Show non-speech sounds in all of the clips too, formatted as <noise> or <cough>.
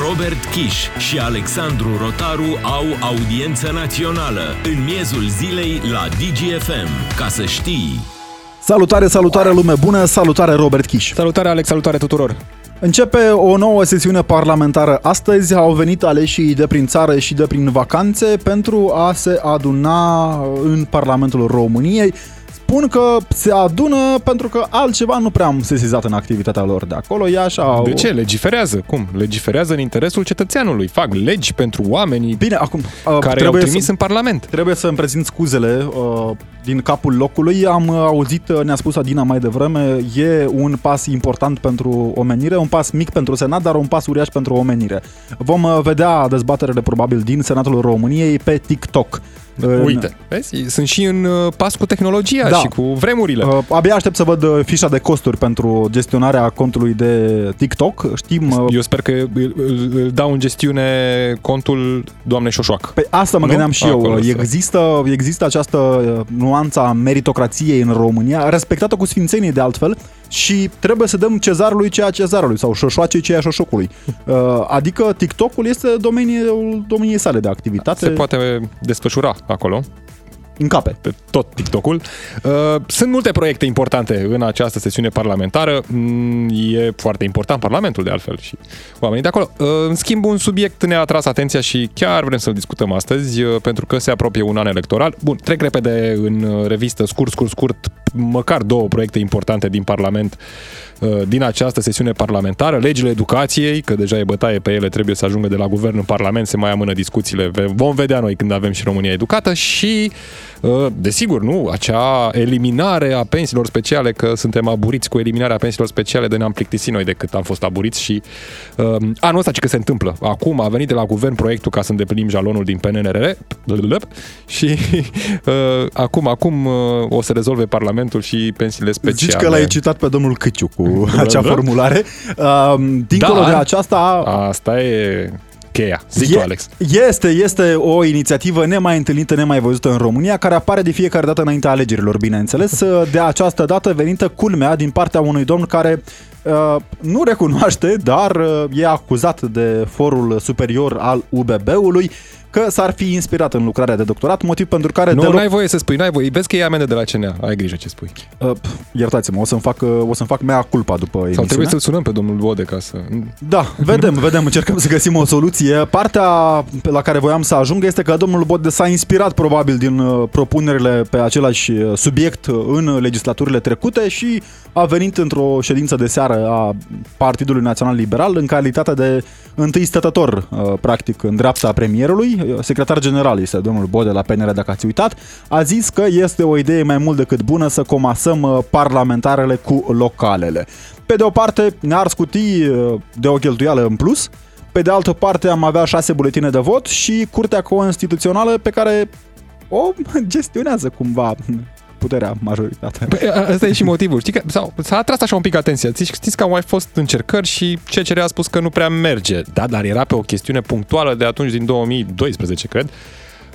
Robert Kiș și Alexandru Rotaru au audiență națională în miezul zilei la DGFM. Ca să știi... Salutare, salutare lume bună, salutare Robert Kiș. Salutare Alex, salutare tuturor. Începe o nouă sesiune parlamentară. Astăzi au venit aleșii de prin țară și de prin vacanțe pentru a se aduna în Parlamentul României spun că se adună pentru că altceva nu prea am sesizat în activitatea lor de acolo. E așa... De ce? Legiferează. Cum? Legiferează în interesul cetățeanului. Fac legi pentru oamenii Bine, acum, uh, care au trimis să, în Parlament. Trebuie să îmi prezint scuzele uh, din capul locului. Am uh, auzit, uh, ne-a spus Adina mai devreme, e un pas important pentru omenire, un pas mic pentru Senat, dar un pas uriaș pentru omenire. Vom uh, vedea dezbaterele probabil din Senatul României pe TikTok. Uite, vezi? Sunt și în uh, pas cu tehnologia da. și cu vremurile. Uh, abia aștept să văd uh, fișa de costuri pentru gestionarea contului de TikTok. Știm... Eu sper că îl dau în gestiune contul doamnei Șoșoac. Pe asta mă nu? gândeam și Acolo eu. Există, există această nuanță a meritocrației în România, respectată cu sfințenie de altfel, și trebuie să dăm cezarului ceea cezarului sau șoșoacei ceea șoșocului. <laughs> Adică TikTok-ul este domeniul domeniei sale de activitate. Se poate desfășura acolo încape. Pe tot TikTok-ul. Uh, sunt multe proiecte importante în această sesiune parlamentară. Mm, e foarte important Parlamentul, de altfel, și oamenii de acolo. Uh, în schimb, un subiect ne-a atras atenția și chiar vrem să-l discutăm astăzi, uh, pentru că se apropie un an electoral. Bun, trec repede în revistă, scurt, scurt, scurt, măcar două proiecte importante din Parlament din această sesiune parlamentară, legile educației, că deja e bătaie pe ele, trebuie să ajungă de la guvern în Parlament, se mai amână discuțiile, vom vedea noi când avem și România educată și Uh, desigur, nu, acea eliminare a pensiilor speciale, că suntem aburiți cu eliminarea pensiilor speciale, de ne-am plictisit noi decât am fost aburiți și uh, anul ăsta ce că se întâmplă. Acum a venit de la guvern proiectul ca să îndeplinim jalonul din PNRR și <laughs> uh, acum, acum uh, o să rezolve Parlamentul și pensiile speciale. Zici că l-ai citat pe domnul Câciu cu <laughs> acea formulare. Uh, dincolo da, de aceasta... Asta e cheia. Zic e, tu, Alex. Este, este o inițiativă nemai întâlnită, nemai văzută în România, care apare de fiecare dată înaintea alegerilor, bineînțeles. De această dată venită culmea din partea unui domn care uh, nu recunoaște, dar uh, e acuzat de forul superior al UBB-ului că s-ar fi inspirat în lucrarea de doctorat, motiv pentru care... Nu, deloc... n-ai voie să spui, n-ai voie. Vezi că e amendă de la CNA, ai grijă ce spui. Uh, iertați-mă, o să-mi fac, uh, o să-mi fac mea culpa după emisiune. Sau trebuie să-l sunăm pe domnul Bode ca să... Da, vedem, vedem, încercăm să găsim o soluție. Partea la care voiam să ajung este că domnul Bode s-a inspirat probabil din uh, propunerile pe același uh, subiect în legislaturile trecute și a venit într-o ședință de seară a Partidului Național Liberal în calitate de întâi stătător, practic, în dreapta premierului secretar general este domnul Bode la PNR, dacă ați uitat, a zis că este o idee mai mult decât bună să comasăm uh, parlamentarele cu localele. Pe de o parte, ne-ar scuti uh, de o cheltuială în plus, pe de altă parte am avea șase buletine de vot și Curtea Constituțională pe care o <laughs> gestionează cumva puterea majoritatea. Păi, asta e și motivul. Știi că sau, s-a atras așa un pic atenția. Știți că au mai fost încercări și CCR a spus că nu prea merge. Da, dar era pe o chestiune punctuală de atunci din 2012, cred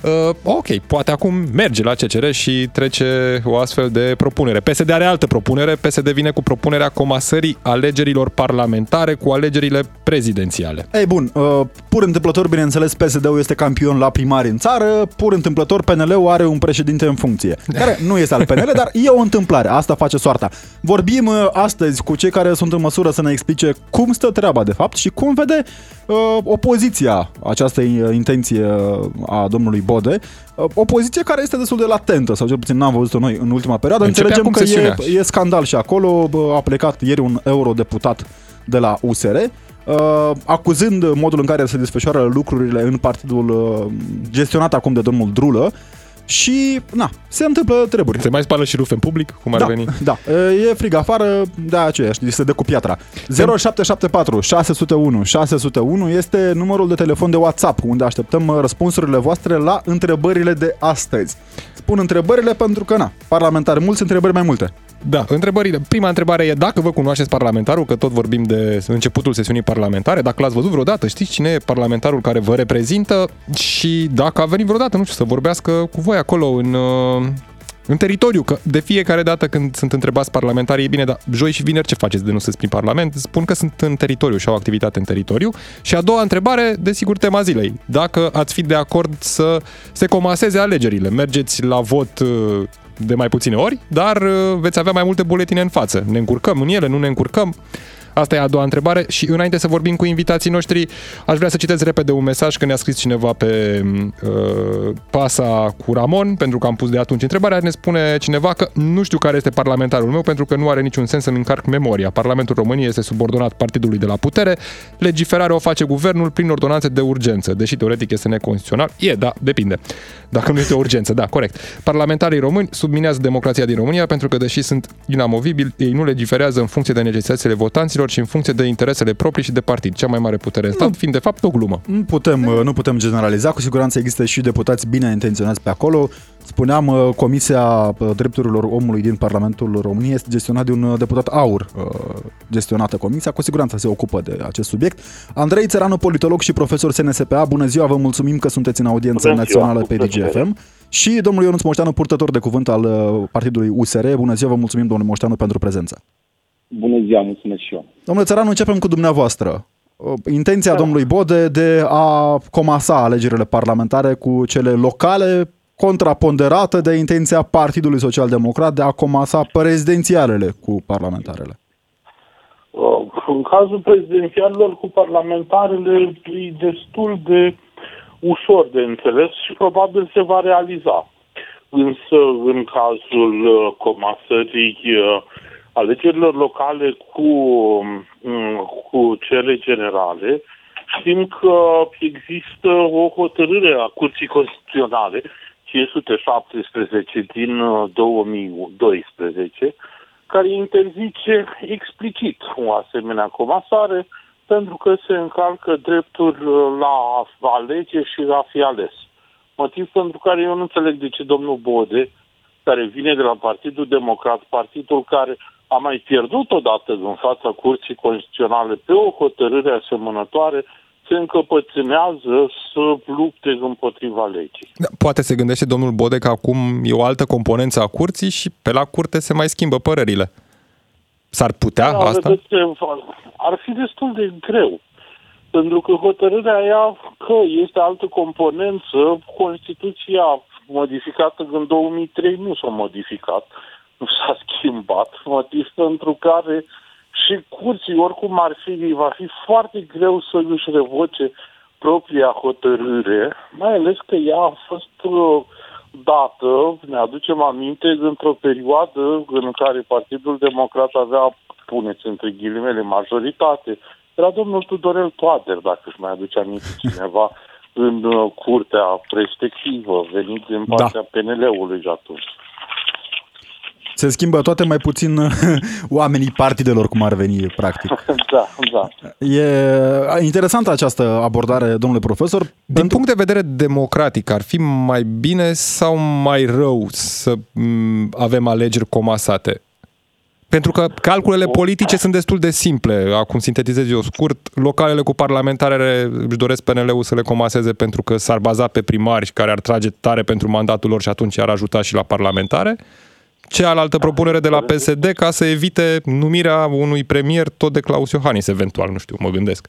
uh, ok, poate acum merge la CCR și trece o astfel de propunere. PSD are altă propunere, PSD vine cu propunerea comasării alegerilor parlamentare cu alegerile prezidențiale. Ei bun, uh, pur întâmplător, bineînțeles, PSD-ul este campion la primari în țară, pur întâmplător PNL-ul are un președinte în funcție, care nu este al PNL, dar e o întâmplare, asta face soarta. Vorbim uh, astăzi cu cei care sunt în măsură să ne explice cum stă treaba de fapt și cum vede uh, opoziția această intenție uh, a domnului Bode, uh, o poziție care este destul de latentă, sau cel puțin n-am văzut-o noi în ultima perioadă. Înțepe Înțelegem că e, e scandal și acolo. A plecat ieri un eurodeputat de la USR, uh, acuzând modul în care se desfășoară lucrurile în partidul uh, gestionat acum de domnul Drulă, și, na, se întâmplă treburi. Se mai spală și rufe în public, cum ar da, veni? Da, e frig afară, da, aceea, știi, se dă cu piatra. 0774 601 601 este numărul de telefon de WhatsApp, unde așteptăm răspunsurile voastre la întrebările de astăzi. Spun întrebările pentru că, na, parlamentari mulți, întrebări mai multe. Da, întrebările. Prima întrebare e dacă vă cunoașteți parlamentarul, că tot vorbim de începutul sesiunii parlamentare, dacă l-ați văzut vreodată, știți cine e parlamentarul care vă reprezintă și dacă a venit vreodată, nu știu, să vorbească cu voi acolo în uh, În teritoriu, că de fiecare dată când sunt întrebați parlamentarii, e bine, dar joi și vineri ce faceți de nu sunteți prin Parlament? Spun că sunt în teritoriu și au activitate în teritoriu. Și a doua întrebare, desigur, tema zilei. Dacă ați fi de acord să se comaseze alegerile, mergeți la vot uh, de mai puține ori, dar uh, veți avea mai multe buletine în față. Ne încurcăm în ele, nu ne încurcăm? Asta e a doua întrebare și înainte să vorbim cu invitații noștri, aș vrea să citesc repede un mesaj că ne-a scris cineva pe uh, pasa cu Ramon, pentru că am pus de atunci întrebarea, ne spune cineva că nu știu care este parlamentarul meu pentru că nu are niciun sens să-mi încarc memoria. Parlamentul României este subordonat partidului de la putere, legiferarea o face guvernul prin ordonanțe de urgență, deși teoretic este neconstituțional. E, da, depinde. Dacă nu este o urgență, da, corect. Parlamentarii români subminează democrația din România pentru că, deși sunt inamovibili, ei nu legiferează în funcție de necesitățile votanților, și în funcție de interesele proprii și de partid. Cea mai mare putere în stat fiind de fapt o glumă. Nu putem, nu putem generaliza, cu siguranță există și deputați bine intenționați pe acolo. Spuneam, uh, Comisia uh, Drepturilor Omului din Parlamentul României este gestionată de un uh, deputat aur gestionată comisia, cu siguranță se ocupă de acest subiect. Andrei Țăranu, politolog și profesor SNSPA, bună ziua, vă mulțumim că sunteți în audiență bună națională ziua, pe DGFM. Și domnul Ionuț Moșteanu, purtător de cuvânt al partidului USR, bună ziua, vă mulțumim domnul Moșteanu pentru prezență. Bună ziua, mulțumesc și eu. Domnule Țăranu, începem cu dumneavoastră. Intenția da. domnului Bode de a comasa alegerile parlamentare cu cele locale contraponderată de intenția Partidului Social Democrat de a comasa prezidențialele cu parlamentarele. În cazul prezidențialelor cu parlamentarele e destul de ușor de înțeles și probabil se va realiza. Însă, în cazul uh, comasării uh, alegerilor locale cu, mm, cu cele generale, știm că există o hotărâre a Curții Constituționale 517 din 2012 uh, care interzice explicit o asemenea comasare pentru că se încalcă dreptul uh, la a alege și a fi ales. Motiv pentru care eu nu înțeleg de ce domnul Bode, care vine de la Partidul Democrat, partidul care a mai pierdut odată în fața Curții Constituționale pe o hotărâre asemănătoare, se încăpățânează să lupte împotriva legii. Da, poate se gândește domnul Bode că acum e o altă componență a curții și pe la curte se mai schimbă părerile. S-ar putea da, asta? Vedeți, ar fi destul de greu. Pentru că hotărârea aia că este altă componență, Constituția modificată în 2003 nu s-a modificat nu s-a schimbat, motiv pentru care și curții, oricum ar fi, va fi foarte greu să își revoce propria hotărâre, mai ales că ea a fost uh, dată, ne aducem aminte, într-o perioadă în care Partidul Democrat avea, puneți între ghilimele, majoritate. Era domnul Tudorel Toader, dacă își mai aduce aminte cineva, în uh, curtea respectivă, venit din da. partea da. PNL-ului atunci se schimbă toate mai puțin <laughs> oamenii partidelor, cum ar veni, practic. <laughs> Da, da. E interesantă această abordare, domnule profesor. Din pentru... punct de vedere democratic, ar fi mai bine sau mai rău să avem alegeri comasate? Pentru că calculele politice sunt destul de simple. Acum sintetizez eu scurt. Localele cu parlamentare își doresc PNL-ul să le comaseze pentru că s-ar baza pe primari care ar trage tare pentru mandatul lor și atunci ar ajuta și la parlamentare cealaltă propunere de la PSD ca să evite numirea unui premier tot de Claus Iohannis, eventual, nu știu, mă gândesc.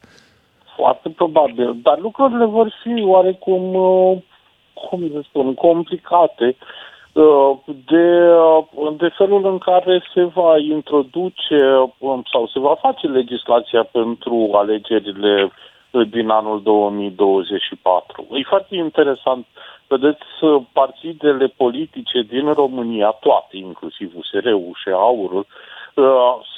Foarte probabil, dar lucrurile vor fi oarecum, uh, cum să spun, complicate uh, de, uh, de felul în care se va introduce um, sau se va face legislația pentru alegerile din anul 2024. E foarte interesant Vedeți, partidele politice din România, toate, inclusiv USR-ul și Aurul, uh,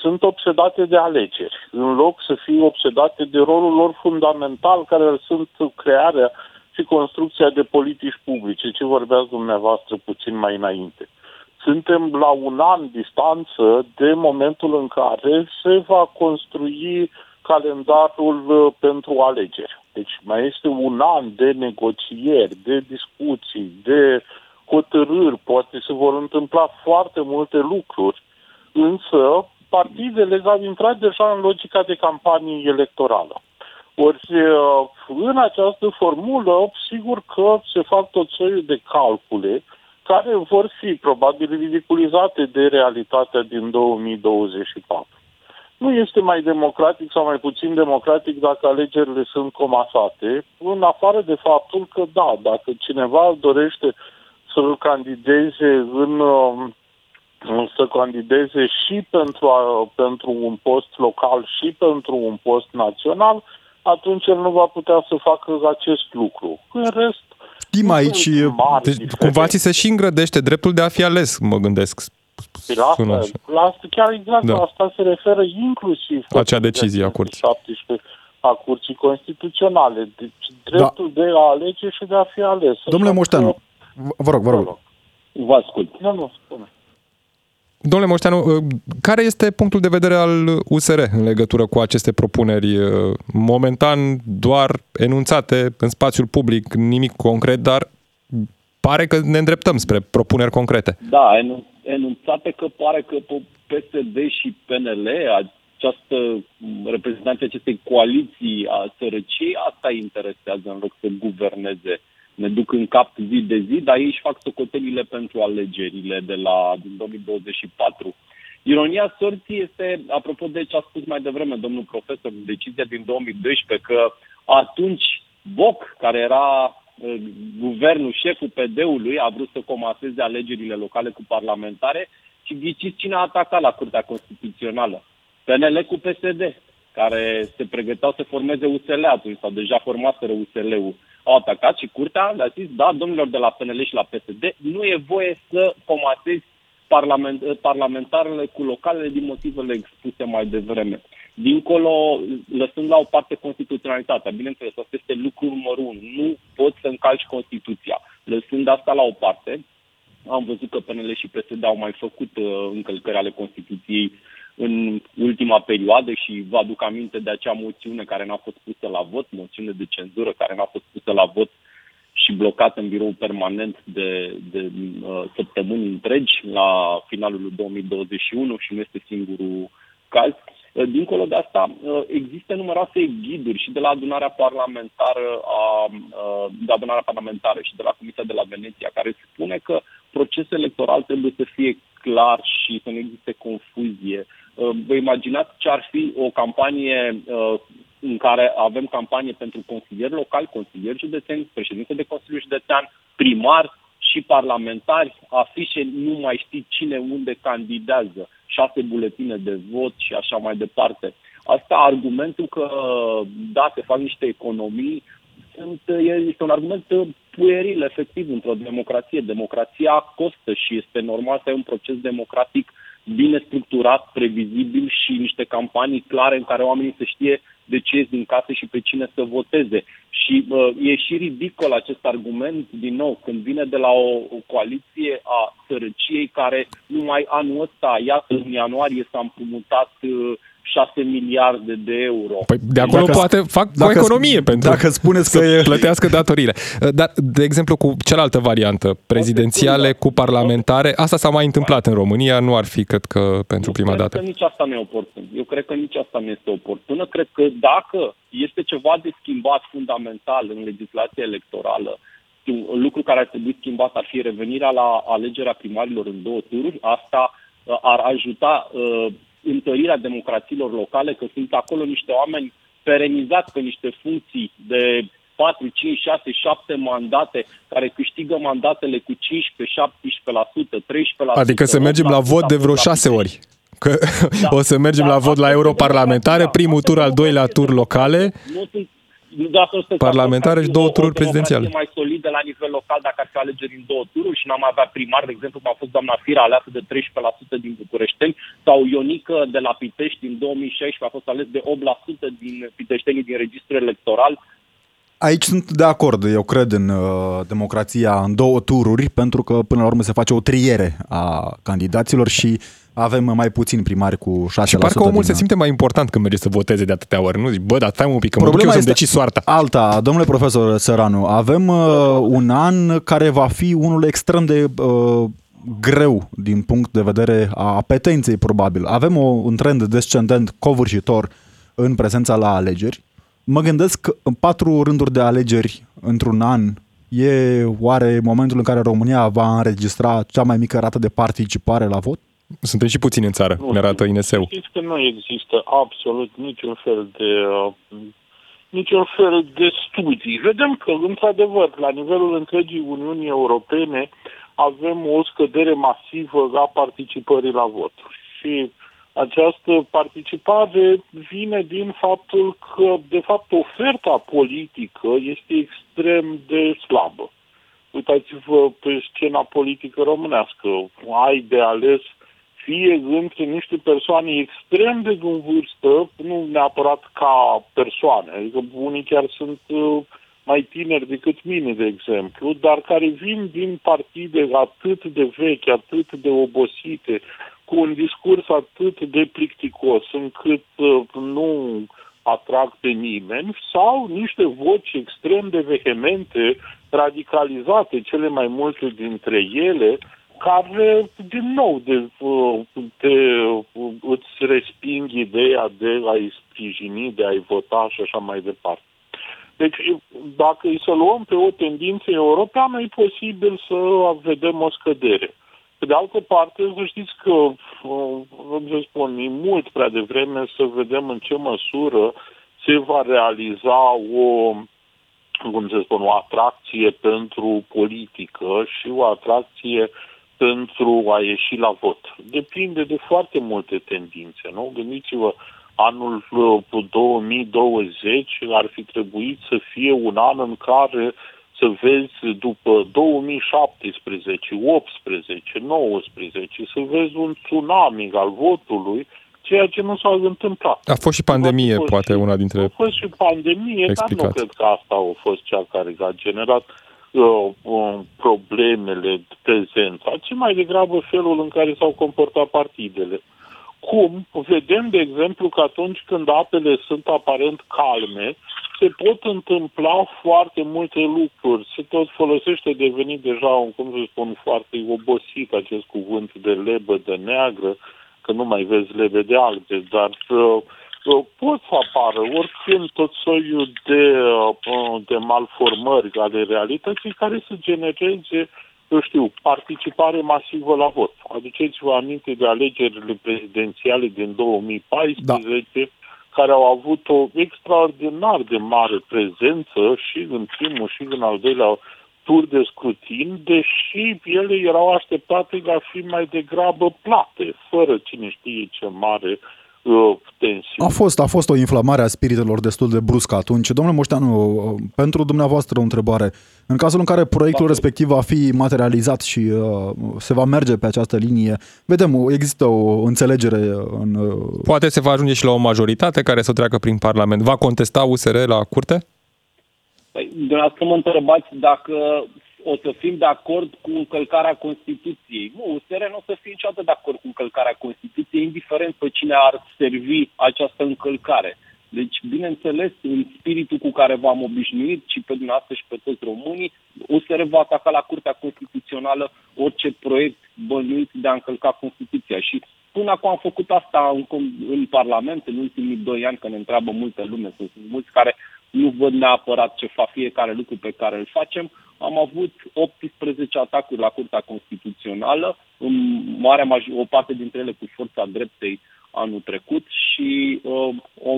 sunt obsedate de alegeri, în loc să fie obsedate de rolul lor fundamental, care sunt crearea și construcția de politici publice, ce vorbeați dumneavoastră puțin mai înainte. Suntem la un an distanță de momentul în care se va construi calendarul uh, pentru alegeri. Deci mai este un an de negocieri, de discuții, de hotărâri, poate se vor întâmpla foarte multe lucruri, însă partidele au intrat deja în logica de campanie electorală. Ori în această formulă, sigur că se fac tot soiul de calcule care vor fi probabil ridiculizate de realitatea din 2024. Nu este mai democratic sau mai puțin democratic dacă alegerile sunt comasate, în afară de faptul că, da, dacă cineva dorește să candideze în um, să candideze și pentru, a, pentru un post local și pentru un post național, atunci el nu va putea să facă acest lucru. În rest, Știm aici... Deci, cumva ți se și îngrădește dreptul de a fi ales, mă gândesc. La asta, la asta, chiar exact da. la asta se referă inclusiv acea decizie a curții. 17 a curții constituționale. Deci dreptul da. de a alege și de a fi ales. Domnule Moșteanu, vă rog, vă rog. Vă ascult. Nu, nu, spune. Domnule Moșteanu, uh, care este punctul de vedere al USR în legătură cu aceste propuneri uh, momentan doar enunțate în spațiul public, nimic concret, dar pare că ne îndreptăm spre propuneri concrete. Da, enunțate că pare că PSD și PNL, această reprezentanții acestei coaliții a sărăciei, asta îi interesează în loc să guverneze ne duc în cap zi de zi, dar ei își fac socotelile pentru alegerile de la din 2024. Ironia sorții este, apropo de ce a spus mai devreme domnul profesor, decizia din 2012, că atunci Boc, care era uh, guvernul, șeful PD-ului, a vrut să comaseze alegerile locale cu parlamentare și ghiciți cine a atacat la Curtea Constituțională? PNL cu PSD, care se pregăteau să formeze USL atunci, sau deja formaseră USL-ul au atacat și curtea le-a zis, da, domnilor de la PNL și la PSD, nu e voie să comatezi parlament, parlamentarele cu localele din motivele expuse mai devreme. Dincolo, lăsând la o parte constituționalitatea, bineînțeles, asta este lucru numărul unu. Nu poți să încalci Constituția. Lăsând asta la o parte, am văzut că PNL și PSD au mai făcut uh, încălcări ale Constituției în ultima perioadă și vă aduc aminte de acea moțiune care n-a fost pusă la vot, moțiune de cenzură care n-a fost pusă la vot și blocată în birou permanent de, de uh, săptămâni întregi la finalul 2021 și nu este singurul caz. Uh, dincolo de asta, uh, există numeroase ghiduri și de la adunarea parlamentară, a, uh, de adunarea parlamentară și de la Comisia de la Veneția, care spune că procesul electoral trebuie să fie clar și să nu existe confuzie. Vă imaginați ce ar fi o campanie în care avem campanie pentru consilieri locali, consilieri județeni, președinte de Consiliu Județean, primar și parlamentari, afișe, nu mai știi cine unde candidează șase buletine de vot și așa mai departe. Asta argumentul că, da, se fac niște economii, sunt, este un argument pueril, efectiv, într-o democrație. Democrația costă și este normal să ai un proces democratic bine structurat, previzibil și niște campanii clare în care oamenii să știe de ce ies din casă și pe cine să voteze. Și uh, e și ridicol acest argument, din nou, când vine de la o, o coaliție a sărăciei care numai anul ăsta, iată, în ianuarie s-a împrumutat uh, 6 miliarde de euro. Păi de acolo dacă, poate fac dacă, o economie pentru dacă spuneți că să e... plătească datoriile. Dar, de exemplu, cu cealaltă variantă, prezidențiale cu parlamentare, asta s-a mai întâmplat în România, nu ar fi, cred că, pentru Eu prima cred dată. Că nici asta nu e oportun. Eu cred că nici asta nu este oportună. Cred că dacă este ceva de schimbat fundamental în legislația electorală, un lucru care ar trebui schimbat ar fi revenirea la alegerea primarilor în două tururi. Asta uh, ar ajuta uh, întărirea democrațiilor locale, că sunt acolo niște oameni perenizați pe niște funcții de 4, 5, 6, 7 mandate, care câștigă mandatele cu 15, 17%, 13%. Adică să mergem la vot de vreo 6 ori. Că da, <laughs> o să mergem da, la vot la europarlamentare, primul tur, al doilea tur locale. Nu sunt parlamentare și două tururi prezidențiale. mai solidă la nivel local dacă ar fi alegeri în două tururi și n-am avea primar, de exemplu, cum a fost doamna Fira aleasă de 13% din Bucureșteni sau Ionică de la Pitești din 2016 a fost ales de 8% din Piteștenii din registrul electoral. Aici sunt de acord, eu cred în uh, democrația în două tururi, pentru că până la urmă se face o triere a candidaților și avem mai puțin primari cu 6%. Și parcă omul din... se simte mai important când merge să voteze de atâtea ori. Nu zici, bă, dar stai un pic, că Problema mă duc eu să soarta. Alta, domnule profesor Săranu, avem uh, un an care va fi unul extrem de uh, greu din punct de vedere a apetenței, probabil. Avem o, un trend descendent covârșitor în prezența la alegeri. Mă gândesc că în patru rânduri de alegeri într-un an E oare momentul în care România va înregistra cea mai mică rată de participare la vot? Suntem și puțini în țară, Nu, ne arată INS-ul. Știți că nu există absolut niciun fel de uh, niciun fel de studii. Vedem că, într-adevăr, la nivelul întregii Uniunii Europene avem o scădere masivă a participării la vot. Și această participare vine din faptul că, de fapt, oferta politică este extrem de slabă. Uitați-vă pe scena politică românească. Ai de ales fie între niște persoane extrem de în vârstă, nu neapărat ca persoane, adică unii chiar sunt uh, mai tineri decât mine, de exemplu, dar care vin din partide atât de vechi, atât de obosite, cu un discurs atât de plicticos, încât uh, nu atrag pe nimeni, sau niște voci extrem de vehemente, radicalizate, cele mai multe dintre ele, care, din nou, de, te, îți resping ideea de a-i sprijini, de a-i vota și așa mai departe. Deci, dacă îi să luăm pe o tendință europeană, e posibil să vedem o scădere. Pe de altă parte, să știți că, cum să spun, e mult prea devreme să vedem în ce măsură se va realiza o, cum să spun, o atracție pentru politică și o atracție pentru a ieși la vot. Depinde de foarte multe tendințe, nu? Gândiți-vă, anul 2020 ar fi trebuit să fie un an în care să vezi după 2017, 18, 19, să vezi un tsunami al votului, ceea ce nu s-a întâmplat. A fost și pandemie, fost poate, și, una dintre A fost și pandemie, explicații. dar nu cred că asta a fost cea care a generat uh, uh, problemele prezența, ci mai degrabă felul în care s-au comportat partidele. Cum vedem, de exemplu, că atunci când apele sunt aparent calme, se pot întâmpla foarte multe lucruri. Se tot folosește devenit deja un, cum să spun, foarte obosit acest cuvânt de lebă de neagră, că nu mai vezi lebe de albe, dar uh, uh, pot să apară oricând tot soiul de, uh, de malformări ale realității care să genereze eu știu, participare masivă la vot. Aduceți-vă aminte de alegerile prezidențiale din 2014, da. care au avut o extraordinar de mare prezență și în primul și în al doilea tur de scrutin, deși ele erau așteptate a fi mai degrabă plate, fără cine știe ce mare uh, tensiune. A fost, a fost o inflamare a spiritelor destul de bruscă atunci. Domnule Moșteanu, uh, pentru dumneavoastră o întrebare. În cazul în care proiectul da. respectiv va fi materializat și uh, se va merge pe această linie, vedem, există o înțelegere în... Uh... Poate se va ajunge și la o majoritate care să treacă prin Parlament. Va contesta USR la curte? Păi, dumneavoastră mă întrebați dacă o să fim de acord cu încălcarea Constituției. Nu, USR nu o să fie niciodată de acord cu încălcarea Constituției, indiferent pe cine ar servi această încălcare. Deci, bineînțeles, în spiritul cu care v-am obișnuit și pe dumneavoastră și pe toți românii, USR va ataca la Curtea Constituțională orice proiect bănuit de a încălca Constituția. Și până acum am făcut asta în, în Parlament, în ultimii doi ani, că ne întreabă multă lume. Sunt mulți care nu văd neapărat ce fa fiecare lucru pe care îl facem am avut 18 atacuri la Curtea Constituțională, în marea major, o parte dintre ele cu forța dreptei anul trecut și uh, o,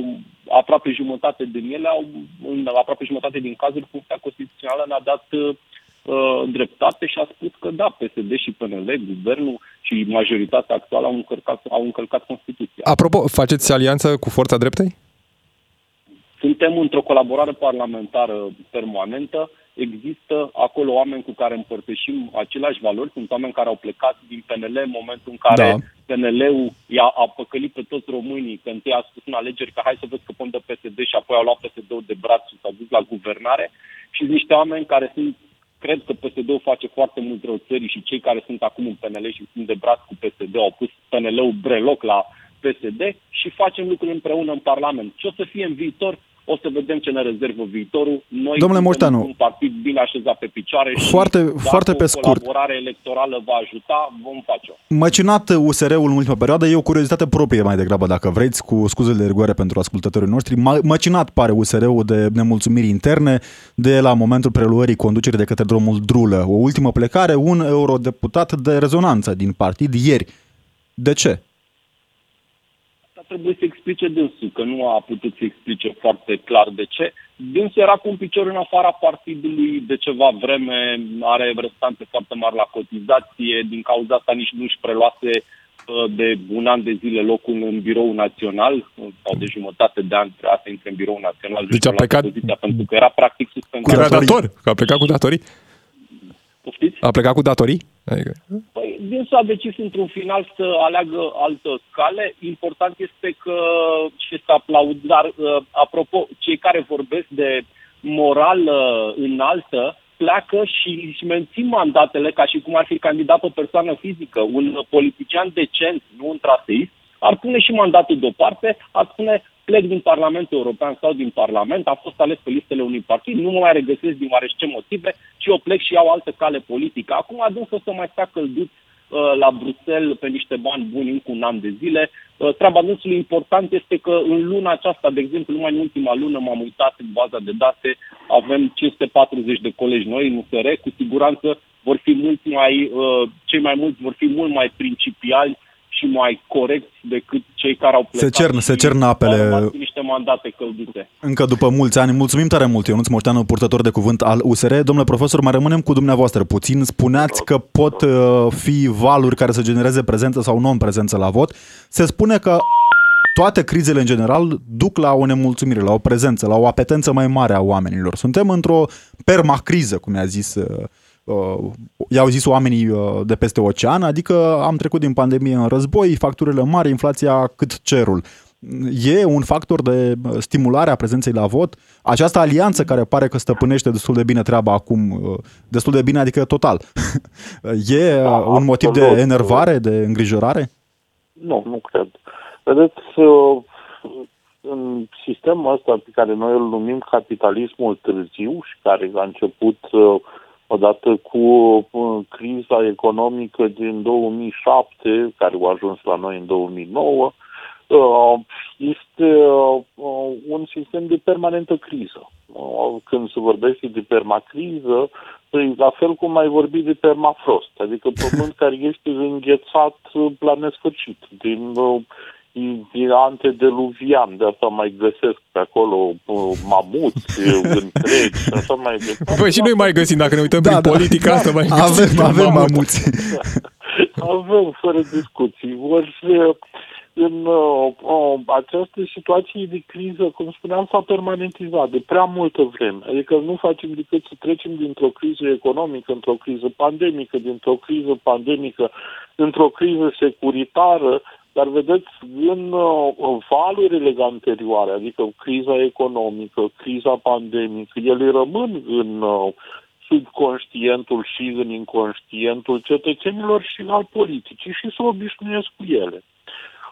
aproape jumătate din ele, au, în aproape jumătate din cazuri, Curtea Constituțională ne-a dat uh, dreptate și a spus că da, PSD și PNL, guvernul și majoritatea actuală au încălcat, au încălcat Constituția. Apropo, faceți alianță cu forța dreptei? Suntem într-o colaborare parlamentară permanentă există acolo oameni cu care împărtășim aceleași valori. Sunt oameni care au plecat din PNL în momentul în care da. PNL-ul i-a a păcălit pe toți românii, că întâi a spus în alegeri că hai să vă scăpăm de PSD și apoi au luat PSD-ul de braț și s-au dus la guvernare. Și niște oameni care sunt cred că PSD-ul face foarte mult rău țării și cei care sunt acum în PNL și sunt de braț cu PSD au pus PNL-ul breloc la PSD și facem lucruri împreună în Parlament. Ce o să fie în viitor, o să vedem ce ne rezervă viitorul. Noi Domnule Moșteanu, un partid bine așezat pe picioare foarte, și foarte dacă pe scurt. o colaborare electorală va ajuta, vom face-o. Măcinat USR-ul în ultima perioadă e o curiozitate proprie mai degrabă, dacă vreți, cu scuzele de rigoare pentru ascultătorii noștri. Măcinat pare USR-ul de nemulțumiri interne de la momentul preluării conducerii de către drumul Drulă. O ultimă plecare, un eurodeputat de rezonanță din partid ieri. De ce? Trebuie să explice dânsul, că nu a putut să explice foarte clar de ce. Dânsul era cu un picior în afara partidului de ceva vreme, are restante foarte mari la cotizație, din cauza asta nici nu își preluase uh, de un an de zile locul în birou național sau de jumătate de an trebuia să intre în birou național. Deci a plecat poziția, pentru că era practic suspendat. Cu dator, că a plecat cu datorii? Poftiți? A plecat cu datorii? Adică... Păi, dânsul a decis într-un final să aleagă altă cale. Important este că și este aplaudar. Uh, apropo, cei care vorbesc de moral uh, înaltă pleacă și își mențin mandatele ca și cum ar fi candidat pe persoană fizică. Un politician decent, nu un traseist, ar pune și mandatul deoparte, ar spune plec din Parlamentul European sau din Parlament, a fost ales pe listele unui partid, nu mă mai regăsesc din oarește motive, ci eu plec și iau altă cale politică. Acum adânc să mai stea căldut uh, la Bruxelles pe niște bani buni încă un an de zile. Uh, treaba dânsului important este că în luna aceasta, de exemplu, numai în ultima lună m-am uitat în baza de date, avem 540 de colegi noi în USR, cu siguranță vor fi mulți mai, uh, cei mai mulți vor fi mult mai principiali și mai corecți decât cei care au plecat. Se cern, se cern apele. niște mandate căldute. Încă după mulți ani. Mulțumim tare mult, Ionuț Moșteanu, purtător de cuvânt al USR. Domnule profesor, mai rămânem cu dumneavoastră puțin. Spuneați că pot uh, fi valuri care să genereze prezență sau non-prezență la vot. Se spune că toate crizele în general duc la o nemulțumire, la o prezență, la o apetență mai mare a oamenilor. Suntem într-o permacriză, cum i-a zis uh, uh, i-au zis oamenii uh, de peste ocean, adică am trecut din pandemie în război, facturile mari, inflația cât cerul. E un factor de uh, stimulare a prezenței la vot. Această alianță care pare că stăpânește destul de bine treaba acum, uh, destul de bine, adică total, <laughs> e da, un motiv de enervare, de îngrijorare? Nu, nu cred. Vedeți, în sistemul ăsta pe care noi îl numim capitalismul târziu și care a început odată cu uh, criza economică din 2007, care a ajuns la noi în 2009, uh, este uh, un sistem de permanentă criză. Când se vorbește de permacriză, păi, la fel cum ai vorbit de permafrost, adică pământ <laughs> care este înghețat la nesfârșit, din antediluvian, de asta mai găsesc pe acolo uh, mamuți <laughs> întregi și așa mai departe. Păi și noi mai găsim, dacă ne uităm da, prin da, politica da, asta, mai avem, avem mamuți. <laughs> avem, fără discuții. Ori în uh, uh, această situație de criză, cum spuneam, s-a permanentizat de prea multă vreme. Adică nu facem decât să trecem dintr-o criză economică într-o criză pandemică, dintr-o criză pandemică într-o criză securitară, dar vedeți, în uh, valurile anterioare, adică criza economică, criza pandemică, ele rămân în uh, subconștientul și în inconștientul cetățenilor și al politicii și se obișnuiesc cu ele.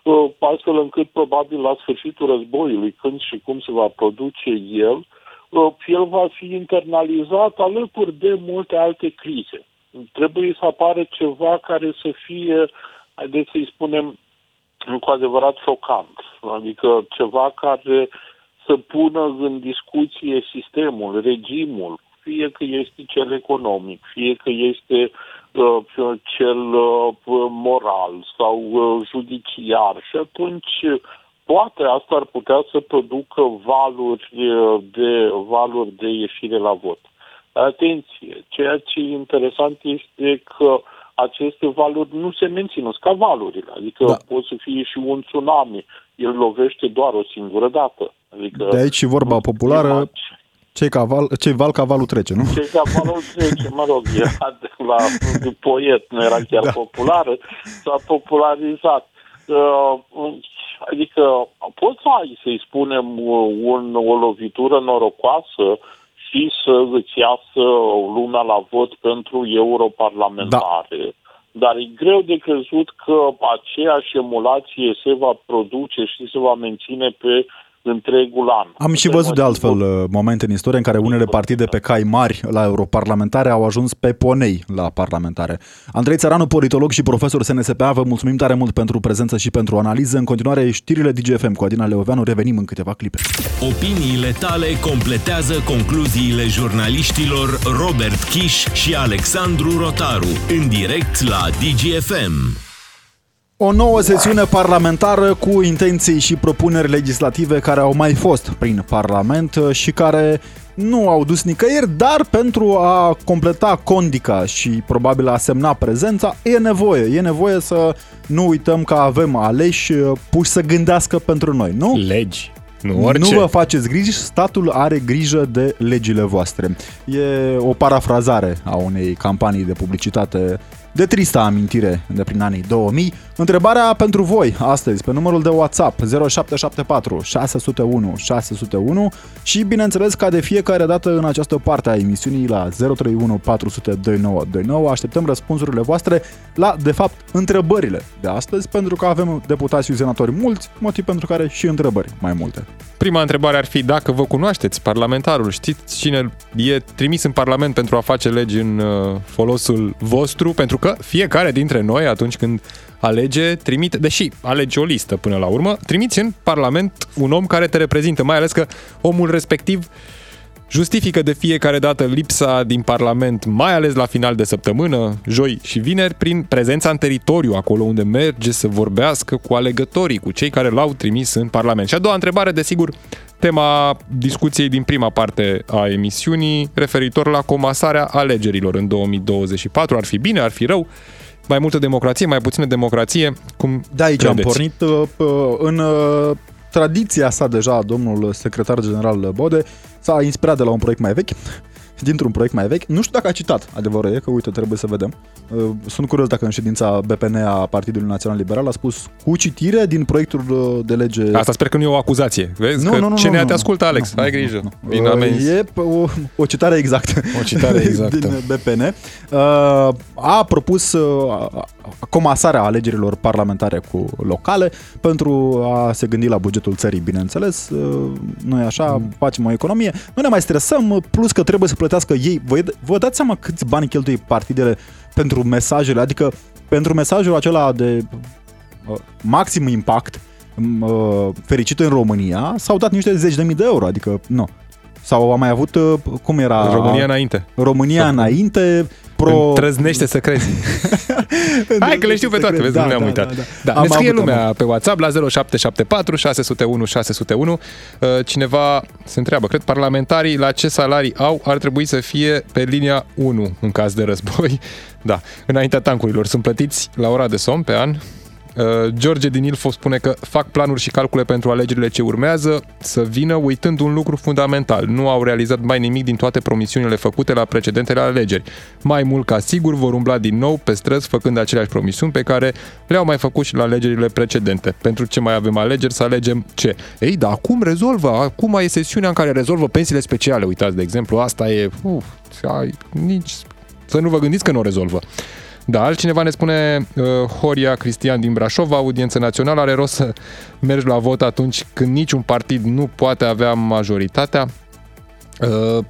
Uh, astfel încât probabil la sfârșitul războiului, când și cum se va produce el, uh, el va fi internalizat alături de multe alte crize. Trebuie să apară ceva care să fie, haideți să-i spunem, cu adevărat șocant. Adică ceva care să pună în discuție sistemul, regimul, fie că este cel economic, fie că este uh, cel uh, moral sau uh, judiciar. Și atunci poate asta ar putea să producă valuri uh, de, valuri de ieșire la vot. Atenție, ceea ce e interesant este că uh, aceste valuri nu se mențin, ca valurile. Adică da. pot să fie și un tsunami. El lovește doar o singură dată. Adică de aici și vorba populară, cei, caval, cei val cavalul trece, nu? Cei cavalul trece, mă rog, <laughs> era de la de poet, nu era chiar da. populară, s-a popularizat. Uh, adică poți să ai, să-i spunem, un, o lovitură norocoasă și să îți iasă lumea la vot pentru europarlamentare. Da. Dar e greu de crezut că aceeași emulație se va produce și se va menține pe întregul an. Am și Putem văzut de altfel uh, momente în istorie în care unele partide pe cai mari la europarlamentare au ajuns pe ponei la parlamentare. Andrei Țăranu, politolog și profesor SNSPA, vă mulțumim tare mult pentru prezență și pentru analiză. În continuare, știrile DGFM cu Adina Leoveanu, revenim în câteva clipe. Opiniile tale completează concluziile jurnaliștilor Robert Kiș și Alexandru Rotaru în direct la DGFM. O nouă sesiune parlamentară cu intenții și propuneri legislative care au mai fost prin Parlament și care nu au dus nicăieri, dar pentru a completa condica și probabil a semna prezența, e nevoie. E nevoie să nu uităm că avem aleși puși să gândească pentru noi, nu? Legi. Nu, orice. Nu vă faceți griji, statul are grijă de legile voastre. E o parafrazare a unei campanii de publicitate de tristă amintire de prin anii 2000. Întrebarea pentru voi astăzi pe numărul de WhatsApp 0774 601 601 și bineînțeles ca de fiecare dată în această parte a emisiunii la 031 400 2929 așteptăm răspunsurile voastre la, de fapt, întrebările de astăzi pentru că avem deputați și senatori mulți, motiv pentru care și întrebări mai multe. Prima întrebare ar fi dacă vă cunoașteți parlamentarul, știți cine e trimis în Parlament pentru a face legi în uh, folosul vostru, pentru că fiecare dintre noi atunci când alege, trimite, deși alege o listă până la urmă, trimiți în Parlament un om care te reprezintă, mai ales că omul respectiv justifică de fiecare dată lipsa din Parlament, mai ales la final de săptămână, joi și vineri, prin prezența în teritoriu, acolo unde merge să vorbească cu alegătorii, cu cei care l-au trimis în Parlament. Și a doua întrebare, desigur, tema discuției din prima parte a emisiunii, referitor la comasarea alegerilor în 2024. Ar fi bine, ar fi rău? Mai multă democrație, mai puțină democrație? Cum De aici credeți? am pornit uh, p- în uh, tradiția sa deja, domnul secretar general Bode s-a inspirat de la un proiect mai vechi, dintr-un proiect mai vechi. Nu știu dacă a citat, adevărul e că, uite, trebuie să vedem. Uh, Sunt curios dacă în ședința BPN a Partidului Național Liberal a spus cu citire din proiectul uh, de lege... Asta sper că nu e o acuzație. Vezi că CNA te ascultă, Alex. nu, Ai nu, grijă. nu, nu. Vin Uh, amenzi. E p- o, o citare exactă. O citare <laughs> exactă. din BPN. Uh, A propus uh, comasarea alegerilor parlamentare cu locale pentru a se gândi la bugetul țării, bineînțeles. Uh, Noi așa Mm. facem o economie. Nu ne mai stresăm, plus că trebuie să plătească ei. Vă, vă dați seama câți bani cheltuie partidele pentru mesajele, adică pentru mesajul acela de uh, maxim impact m, uh, fericit în România s-au dat niște zeci de mii de euro, adică nu. Sau a mai avut, uh, cum era? România înainte. România Sau- înainte, pro... Îndrăznește să crezi. <laughs> Hai că le știu pe toate, vezi, Da, nu le-am da, uitat. da, da. Da, Am ne scrie avut, am lumea pe WhatsApp la 0774 601 601. Uh, Cineva se întreabă, cred parlamentarii la ce salarii au ar trebui să fie pe linia 1 în caz de război. <laughs> Da, înaintea tancurilor sunt plătiți la ora de somn pe an. Uh, George din Ilfov spune că fac planuri și calcule pentru alegerile ce urmează să vină uitând un lucru fundamental. Nu au realizat mai nimic din toate promisiunile făcute la precedentele alegeri. Mai mult ca sigur vor umbla din nou pe străzi făcând aceleași promisiuni pe care le-au mai făcut și la alegerile precedente. Pentru ce mai avem alegeri să alegem ce? Ei, dar acum rezolvă, acum e sesiunea în care rezolvă pensiile speciale. Uitați, de exemplu, asta e... Uf, ai, nici... Să nu vă gândiți că nu o rezolvă. Da, altcineva ne spune uh, Horia Cristian din Brașov, audiență națională, are rost să mergi la vot atunci când niciun partid nu poate avea majoritatea. Uh,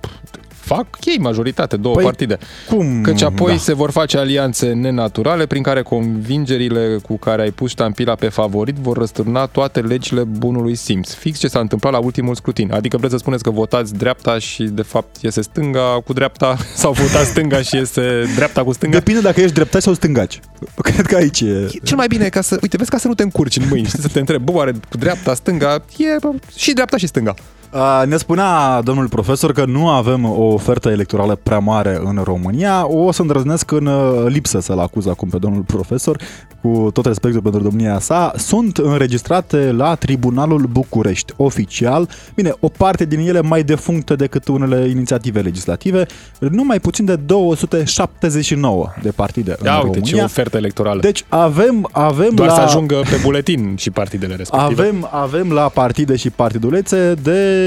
fac ei majoritate, două Păi, partide. Cum? Căci apoi Da. se vor face alianțe nenaturale prin care convingerile cu care ai pus ștampila pe favorit vor răsturna toate legile bunului simț. Fix ce s-a întâmplat la ultimul scrutin. Adică vreți să spuneți că votați dreapta și de fapt iese stânga cu dreapta <laughs> sau votați stânga și iese dreapta cu stânga? Depinde dacă ești dreptaci sau stângaci. <laughs> Cred că aici e... Cel mai bine e ca să, uite, vezi ca să nu te încurci în mâini, știi, să te întrebi, bă, oare cu dreapta, stânga, e bă, și dreapta și stânga. A, Ne spunea domnul profesor că nu avem o ofertă electorală prea mare în România. O să îndrăznesc în uh, lipsă să-l acuz acum pe domnul profesor, cu tot respectul pentru domnia sa. Sunt înregistrate la Tribunalul București, oficial. Bine, o parte din ele mai defuncte decât unele inițiative legislative. Nu mai puțin de 279 de partide în Ia uite România. ce ofertă electorală. Deci avem, avem Doar la... să ajungă pe buletin și partidele respective. Avem, avem la partide și partidulețe de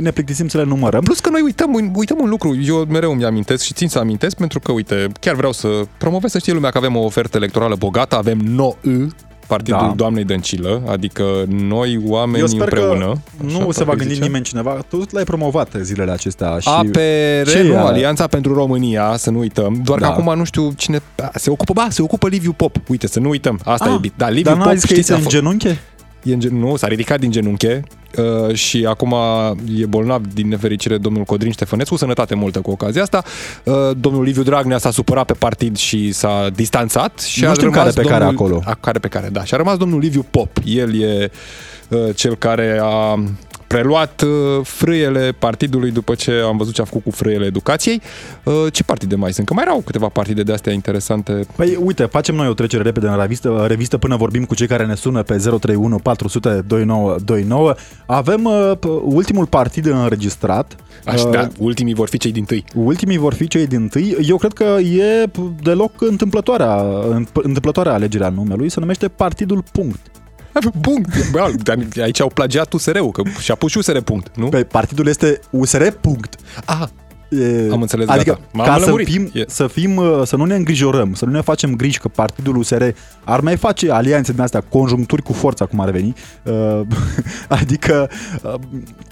ne plictisim să le numărăm. Plus că noi uităm, un- uităm un lucru, eu mereu îmi amintesc și țin să amintesc pentru că, uite, chiar vreau să promovez să știe lumea că avem o ofertă electorală bogată, avem NOI, partidul Da. doamnei Dăncilă, adică noi oamenii Eu sper împreună. că nu așa se va toată gândi zice. nimeni cineva. Tu l-ai promovat zilele acestea. Și APR, Ce nu, e? Alianța pentru România, să nu uităm. Doar Da. că acum nu știu cine... a, Se ocupă, ba, se ocupă Liviu Pop. Uite, să nu uităm. Asta Ah, e bine. Da, Liviu Dar nu Pop, ai zis că știți, este a în fost- genunche? E în gen... Nu, s-a ridicat din genunche uh, și acum e bolnav din nefericire domnul Codrin Ștefănescu, sănătate multă cu ocazia asta. Uh, domnul Liviu Dragnea s-a supărat pe partid și s-a distanțat. Și Nu a știm rămas care pe care domnul... acolo. A, care pe care, da. Și a rămas domnul Liviu Pop. El e uh, cel care a preluat uh, frâiele partidului după ce am văzut ce a făcut cu frâiele educației. Uh, ce partide mai sunt? Că mai erau câteva partide de astea interesante. Păi uite, facem noi o trecere repede în revistă, revistă până vorbim cu cei care ne sună pe 031 400 2929. Avem uh, p- ultimul partid înregistrat. Așa, Uh, da, ultimii vor fi cei din tâi. Ultimii vor fi cei din tâi. Eu cred că e p- deloc întâmplătoarea, întâmplătoarea alegerea numelui. Se numește Partidul Punct. Punct. Bă, dar aici au plagiat USR-ul, că și-a pus și USR punct, nu? Pe partidul este USR Punct. Ah, E, Am înțeles, adică gata. M-am ca să lămurit. fim, E. să fim, uh, să nu ne îngrijorăm, să nu ne facem griji că partidul USR ar mai face alianțe din astea, conjuncturi cu forța, cum ar veni, uh, <laughs> adică uh,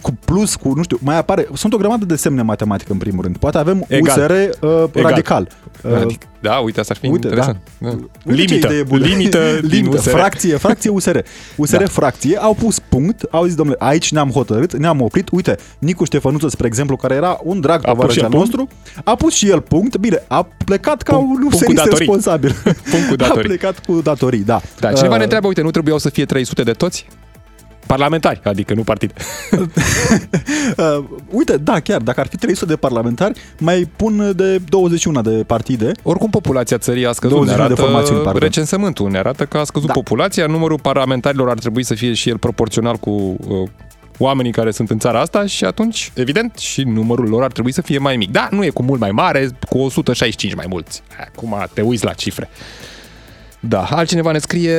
cu plus, cu, nu știu, mai apare, sunt o grămadă de semne matematică în primul rând. Poate avem Egal. USR uh, radical. Uh, Adică, da, uite, asta ar fi Uite, interesant. Da. Uite ce Limită, idee bună. limită, <laughs> din limită USR. fracție, fracție USR. USR <laughs> Da. fracție, au pus punct, au zis, domnule, aici ne-am hotărât, ne-am oprit. Uite, Nicu Ștefănuță, spre exemplu, care era un drag A pus tovarăș și el al punct? nostru, a pus și el punct. Bine, a plecat ca Punct- un punct cu serist datorii. responsabil. <laughs> Punct cu A datorii. plecat cu datorii, da. Da, cineva Uh, ne întreabă, uite, nu trebuiau să fie 300 de toți? Parlamentari, adică nu partid. <laughs> Uh, uite, da, chiar, dacă ar fi 300 de parlamentari, mai pun de 21 de partide. Oricum populația țării a scăzut, ne 21 de arată formațiuni, pardon. recensământul, ne arată că a scăzut Da. populația, numărul parlamentarilor ar trebui să fie și el proporțional cu uh, oamenii care sunt în țara asta și atunci, evident, și numărul lor ar trebui să fie mai mic. Da, nu e cu mult mai mare, cu 165 mai mulți. Acum te uiți la cifre. Da, altcineva ne scrie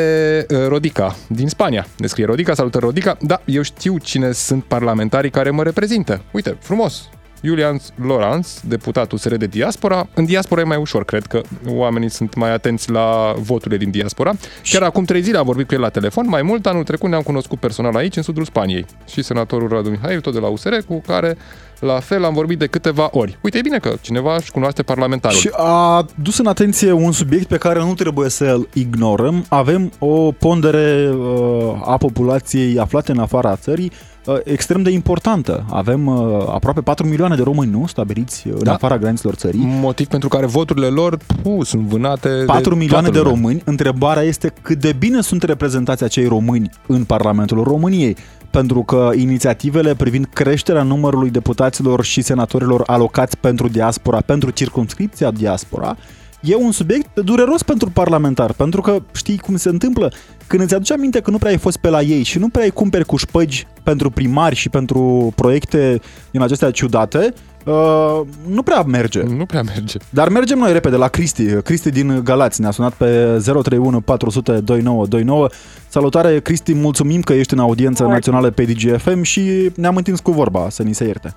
uh, Rodica din Spania. Ne scrie Rodica, salută Rodica. Da, eu știu cine sunt parlamentarii care mă reprezintă. Uite, frumos. Julian Lorenz, deputat USR de diaspora. În diaspora e mai ușor, cred că oamenii sunt mai atenți la voturile din diaspora. Chiar acum trei zile am vorbit cu el la telefon. Mai mult, anul trecut ne-am cunoscut personal aici, în sudul Spaniei. Și senatorul Radu Mihai, tot de la USR, cu care la fel am vorbit de câteva ori. Uite, e bine că cineva își cunoaște parlamentarul. Și a dus în atenție un subiect pe care nu trebuie să-l ignorăm. Avem o pondere uh, a populației aflate în afara țării uh, extrem de importantă. Avem uh, aproape 4 milioane de români, nu? Stabiliți în Da. afara granițelor țării. Motiv pentru care voturile lor pu, sunt vânate 4 de milioane toată de lumea. români. Întrebarea este cât de bine sunt reprezentați acei români în Parlamentul României. Pentru că inițiativele privind creșterea numărului deputaților și senatorilor alocați pentru diaspora, pentru circumscripția diaspora, e un subiect dureros pentru parlamentar, pentru că știi cum se întâmplă? Când îți aduce aminte că nu prea ai fost pe la ei și nu prea ai cumperi cu șpăgi pentru primari și pentru proiecte din acestea ciudate, uh, nu prea merge. Nu prea merge. Dar mergem noi repede la Cristi. Cristi din Galați ne-a sunat pe 031 400 2929. Salutare, Cristi, mulțumim că ești în audiență națională pe DGFM și ne-am întins cu vorba, să ni se ierte.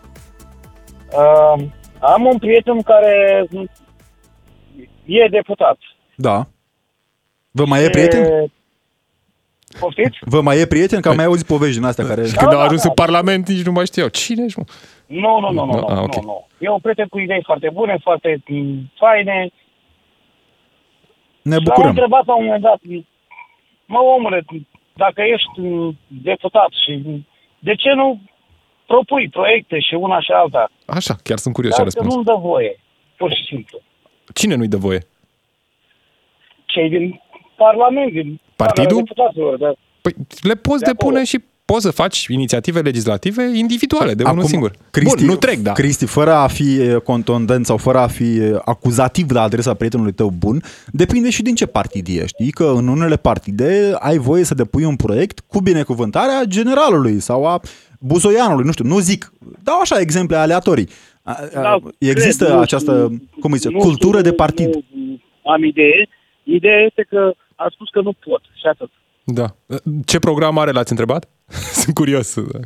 Uh, am un prieten care e deputat. Da. Vă mai e prieten? E... Poftiți? Vă mai e prieten? Că am mai auzit povești din astea care... Când da, au ajuns da. în Parlament, nici nu mai știau. Cine ești, mă? Nu, nu, nu, nu, nu, Ah, nu, ok. nu. E un prieten cu idei foarte bune, foarte mm, faine. Ne L-am bucurăm. întrebat la un moment dat, mă omule, dacă ești mm, deputat și de ce nu propui proiecte și una și alta? Așa, chiar sunt curios ce a Dacă răspuns. nu-mi dă voie, pur și simplu. Cine nu-i dă voie? Cei din Parlament, din Partidul? Camera Deputaților, dar Păi le poți De depune acolo. și poți să faci inițiative legislative individuale, de unul singur. Cristi, Bun, nu trec, da. Cristi, fără a fi e, contondent sau fără a fi e, acuzativ la adresa prietenului tău bun, depinde și din ce partid ești. Știi că în unele partide ai voie să depui un proiect cu binecuvântarea generalului sau a buzoianului, nu știu, nu zic. Dau așa exemple aleatorii. A- a- Da, Există cred, nu această, știu, cum zice, nu cultură știu, de partid. Nu am idee. Ideea este că a spus că nu pot și atât. da. Ce program are, l-ați întrebat? <laughs> Sunt curios. Da.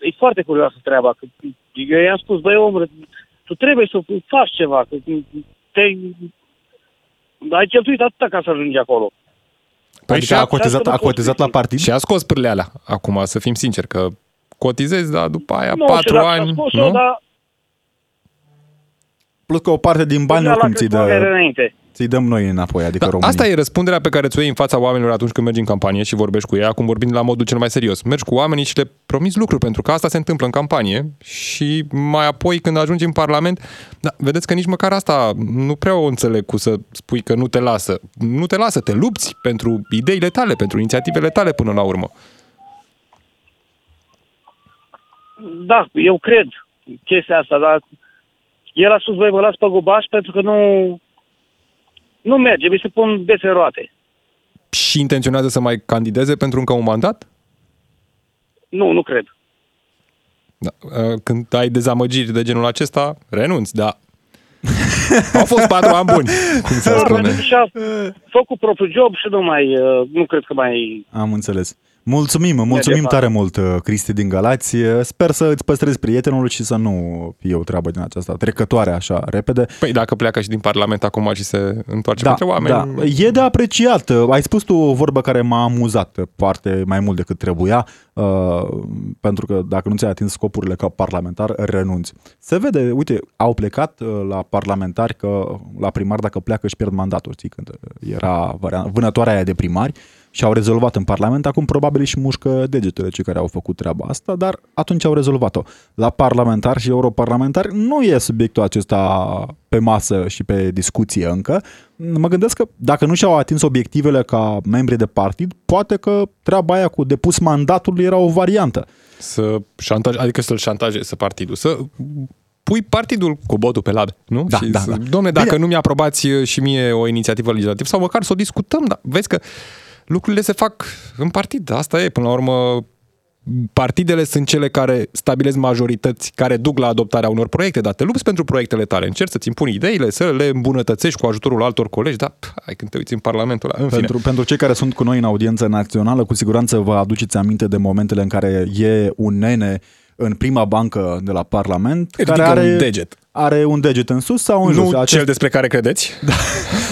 E foarte curioasă treaba. Că eu i-am spus, băi omule, tu trebuie să faci ceva. Că te ai cheltuit atâta ca să ajungi acolo. Păi adică și-a- a cotizat, a cotizat la partid? Și a scos pârle alea. Acum, să fim sinceri, că cotizezi, dar după aia Nu știu patru dacă a ani, spus-o, nu? dar Plus că o parte din bani la oricum ți-i, crescătoare dă, înainte. Ți dăm noi înapoi, adică Da, România. asta e răspunderea pe care ți-o iei în fața oamenilor atunci când mergi în campanie și vorbești cu ei, acum vorbim la modul cel mai serios. Mergi cu oamenii și le promiți lucruri, pentru că asta se întâmplă în campanie și mai apoi când ajungi în Parlament, da, vedeți că nici măcar asta nu prea o înțeleg cu să spui că nu te lasă. Nu te lasă, te lupți pentru ideile tale, pentru inițiativele tale până la urmă. Da, eu cred chestia asta, dar el a spus, voi vă las pe gubaș pentru că nu, nu merge, mi se pun dese roate. Și intenționează să mai candideze pentru încă un mandat? Nu, nu cred. Da. uh, Când ai dezamăgiri de genul acesta, renunți, da. Au fost patru ani buni, cum se spune. Și-a făcut propriul job și nu mai, uh, nu cred că mai... Am înțeles. Mulțumim, mulțumim departe. tare mult, uh, Cristi din Galați. Uh, Sper să îți păstrezi prietenul și să nu fie o treabă din aceasta trecătoare așa repede. Păi dacă pleacă și din Parlament acum și se întoarce da, către oameni... da. E de apreciat. Uh, Ai spus tu o vorbă care m-a amuzat foarte mai mult decât trebuia, uh, pentru că dacă nu ți-ai atins scopurile ca parlamentar, renunți. Se vede, uite, au plecat uh, la parlamentari că la primar dacă pleacă își pierd mandatul, știi, când era varia- vânătoarea aia de primari și au rezolvat în Parlament, acum probabil și mușcă degetele cei care au făcut treaba asta, dar atunci au rezolvat-o. La parlamentari și europarlamentari nu e subiectul acesta pe masă și pe discuție încă. Mă gândesc că dacă nu și-au atins obiectivele ca membri de partid, poate că treaba aia cu depus mandatul era o variantă. Să șantaj, adică să-l șantajeze partidul, să pui partidul cu botul pe lab, nu? Da, și da, să, da. Domne, dacă Bine. nu mi-aprobați și mie o inițiativă legislativă, sau măcar să o discutăm, dar vezi că lucrurile se fac în partid. Asta e, până la urmă, partidele sunt cele care stabilesc majorități care duc la adoptarea unor proiecte, dar te lupți pentru proiectele tale, încerci să-ți impuni ideile, să le îmbunătățești cu ajutorul altor colegi, dar pf, hai când te uiți în Parlamentul ăla, în fine. Pentru, pentru cei care sunt cu noi în audiență națională, cu siguranță vă aduceți aminte de momentele în care e un nene în prima bancă de la Parlament Ridică care are un deget. are un deget în sus sau în Nu jos. cel despre care credeți? Da.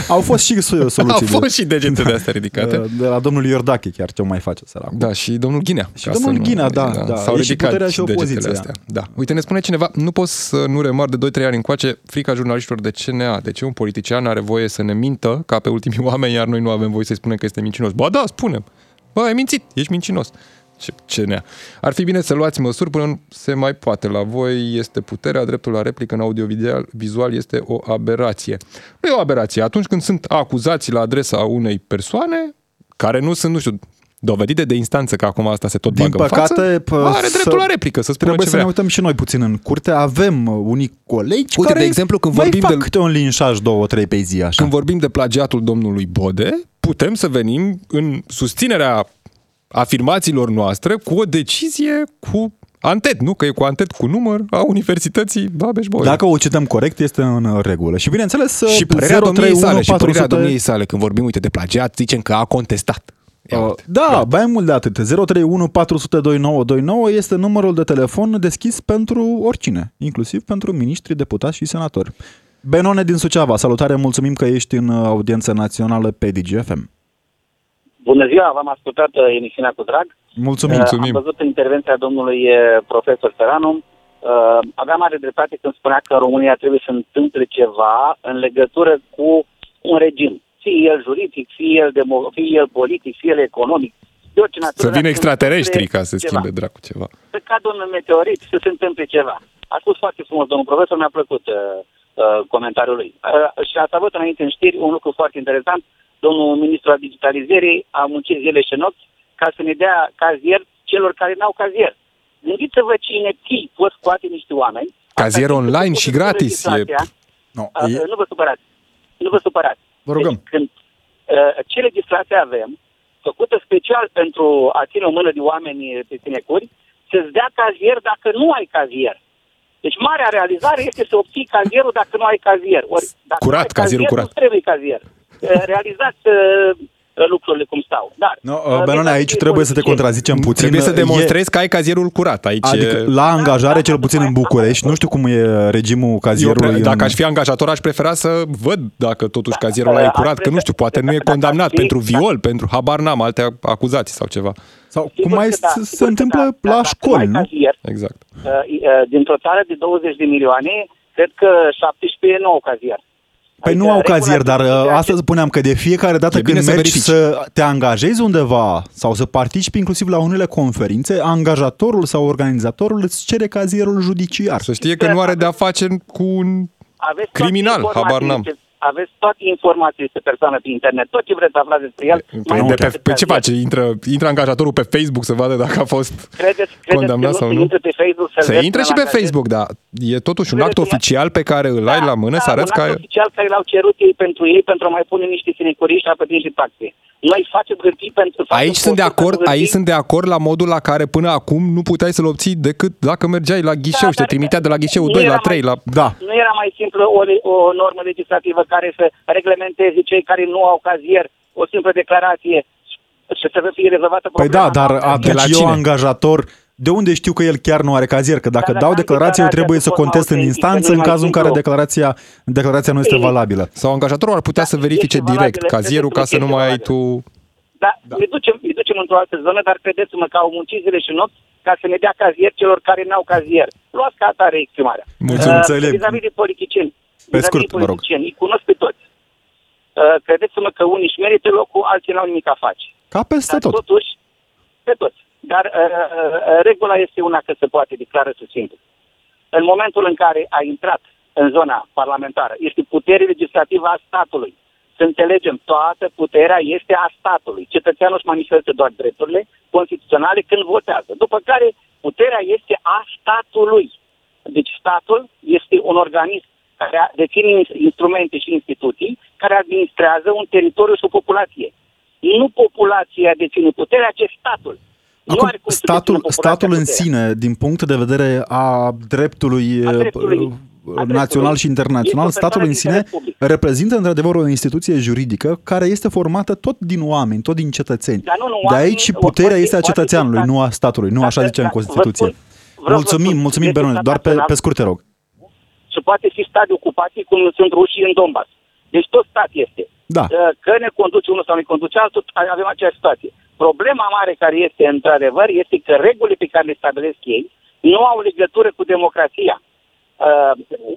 Au fost și so- <laughs> soluții. Au de- fost și degete de astea <laughs> ridicate. de, de la domnul Iordache chiar ce mai face săracul. Da, și domnul Ghinea. Și ca domnul să nu- Ghinea, da, da. S-au E și ridicat puterea și degetele opoziția. Astea. Da. Uite, ne spune cineva, nu poți să nu remar de 2-3 ani încoace frica jurnaliștilor de CNA. De ce un politician are voie să ne mintă ca pe ultimii <laughs> oameni, iar noi nu avem voie să-i spunem că este mincinos? Ba da, spunem. Bă, ai mințit, ești mincinos. Ce, CNA. Ar fi bine să luați măsuri până nu se mai poate. La voi este puterea, dreptul la replică în audiovizual vizual este o aberație. Nu e o aberație. Atunci când sunt acuzații la adresa unei persoane care nu sunt, nu știu, dovedite de instanță, că acum asta se tot Din bagă în păcate, față, pă, are dreptul să- la replică, să spună Trebuie ce să ne vrea. uităm și noi puțin în curte. Avem uh, unii colegi Uite, care de exemplu, când mai vorbim fac de- câte un linșaj, două, trei pe zi, așa. Când vorbim de plagiatul domnului Bode, putem să venim în susținerea afirmațiilor noastre cu o decizie cu antet, nu? Că e cu antet cu număr a Universității Babeș-Bolyai. Dacă o cităm corect, este în regulă. Și bineînțeles, și părerea domniei sale, și părerea 400 domniei sale, când vorbim, uite, de plagiat, zicem că a contestat. Ia Uh, uite. Da, mai mult de atât. 031 400 2929 este numărul de telefon deschis pentru oricine, inclusiv pentru miniștri, deputați și senatori. Benone din Suceava, salutare, mulțumim că ești în uh, audiență națională pe DGFM. Bună ziua, v-am ascultat uh, emisiunea cu drag. Mulțumim. Uh, Am văzut în intervenția domnului uh, profesor Feranu. Uh, aveam mare dreptate când spunea că în România trebuie să întâmple ceva în legătură cu un regim. Fie el juridic, fie el, demo- fie el politic, fie el economic. De orice natură, Să vină dacă extraterestri întâmple ca să ceva. schimbe dracu ceva. Să cadă un meteorit, să se întâmple ceva. A spus foarte frumos, domnul profesor, mi-a plăcut uh, uh, comentariul lui. Uh, și ați avut înainte în știri un lucru foarte interesant. Domnul ministru al digitalizării a muncit zile și nopți ca să ne dea cazier celor care n-au cazier. Gândiți-vă ce inepții pot scoate niște oameni. Cazier Asta online este și cu gratis, e- legislația. No, Uh, e, Nu vă supărați. Nu vă supărați. vă rugăm. Deci, când, uh, ce legislație avem, făcută special pentru a ține o mână de oameni pe sinecuri, să-ți dea cazier dacă nu ai cazier. Deci marea realizare este să obții cazierul dacă nu ai cazier. Ori, dacă Curat, nu ai cazierul cazier, curat. Nu trebuie cazier. Uh, Realizați uh, uh, lucrurile cum stau. Dar, No, uh, Benone, vis-a-vis aici de trebuie să te politicieni, contrazicem puțin. Trebuie să E- demonstrezi că ai cazierul curat. Aici Adică e- la angajare, Da, cel da, puțin da, în da, București, da. nu știu cum e regimul Eu cazierului. pre- dacă în- aș fi angajator, aș prefera să văd dacă totuși Da, cazierul ăla e aș curat, că nu prefera- știu, poate nu e dacă- condamnat dacă- pentru dacă- viol, pentru habar n-am, alte acuzații sau ceva. Sau Sigur cum mai că da, se- sigur se că întâmplă da, la dar dacă școli, ai nu? Cazier, Exact. uh, uh, dintr-o țară de 20 de milioane, cred că 17 nu au cazier. Păi Adică nu au regula cazier, dar de- uh, asta spuneam că de fiecare dată E bine când să mergi verifici. să te angajezi undeva sau să participi inclusiv la unele conferințe, angajatorul sau organizatorul îți cere cazierul judiciar. Să știe că nu are de-a face cu un... Aveți toate Criminal, informațiile habar n-am. despre- Aveți toate informațiile despre persoană pe internet, tot ce vreți să aflați despre el. Păi mai de pe, decât pe ce cazier. face? Intră, intră angajatorul pe Facebook să vadă dacă a fost Credeți, credeți condamnat că sau nu? nu? se intră pe Facebook să Se intră și pe Facebook, dar e totuși un act Credeți că mai- oficial pe care îl ai la mână, să arăți Da, un că... act oficial care l-au cerut ei pentru ei, pentru a mai pune niște sinecurii și a plăti și taxe. Noi facem hârtii pentru... facem Aici sunt de posturi acord, pentru aici hârtii. sunt de acord la modul la care până acum nu puteai să-l obții decât dacă mergeai la ghișeu și te dar trimitea de la ghișeul nu 2 la era 3 mai- la... Da. Nu era mai simplu o, le- o normă legislativă care să reglementeze cei care nu au cazier, o simplă declarație și să fie rezolvată Păi da, problema. dar de la atunci eu, cine? angajator, de unde știu că el chiar nu are cazier? Că dacă Da, dau dacă declarație, eu declarația trebuie a să fost contest în autentică, instanță nu în mai cazul în sunt care eu. declarația, declarația nu este Ei, valabilă. Sau angajatorul ar putea să verifice este direct valabilă, cazierul ca credeți-mă să nu că mai este ai tu... Da, da. Ne, ducem, ne ducem într-o altă zonă, dar credeți-mă că au muncit zile și nopți ca să ne dea cazier celor care n-au cazier. Luați ca atare exprimarea. Mulțumim. Înțeleg. vis-a-vis de politicieni. Pe vis-a-vis scurt, de vă rog. politicieni, îi cunosc pe toți. Uh, credeți-mă că unii își merită locul, alții n-au nimic a face. Ca peste Dar tot. totuși, pe toți. Dar uh, uh, regula este una că se poate declară succint. În momentul în care a intrat în zona parlamentară, este putere legislativă a statului. Să înțelegem, toată puterea este a statului. Cetățeanul își manifestă doar drepturile constituționale când votează. După care puterea este a statului. Deci statul este un organism care deține instrumente și instituții care administrează un teritoriu și o populație. Nu populația deține puterea, ci statul. Nu Acum, are cum să statul, dețină populația statul în puterea. sine, din punct de vedere a dreptului, A dreptului. uh, A dreptului. național și internațional, Este o statul în persoană sine din interes public. reprezintă într-adevăr o instituție juridică care este formată tot din oameni, tot din cetățeni. Dar nu, nu, de aici oamenii- și puterea poate- este a poate cetățeanului, fi nu a statului, nu așa Dacă- zice în da, vă Constituție. spun- vreau să Mulțumim, spun, mulțumim, este Benone, stat doar pe, național. pe scurt te rog. și poate fi stat de ocupație cum sunt rușii în Donbass. Deci tot stat este. Da. Că ne conduce unul sau ne conduce altul, avem aceeași situație. Problema mare care este într-adevăr este că regulile pe care le stabilesc ei nu au legătură cu democrația. Uh,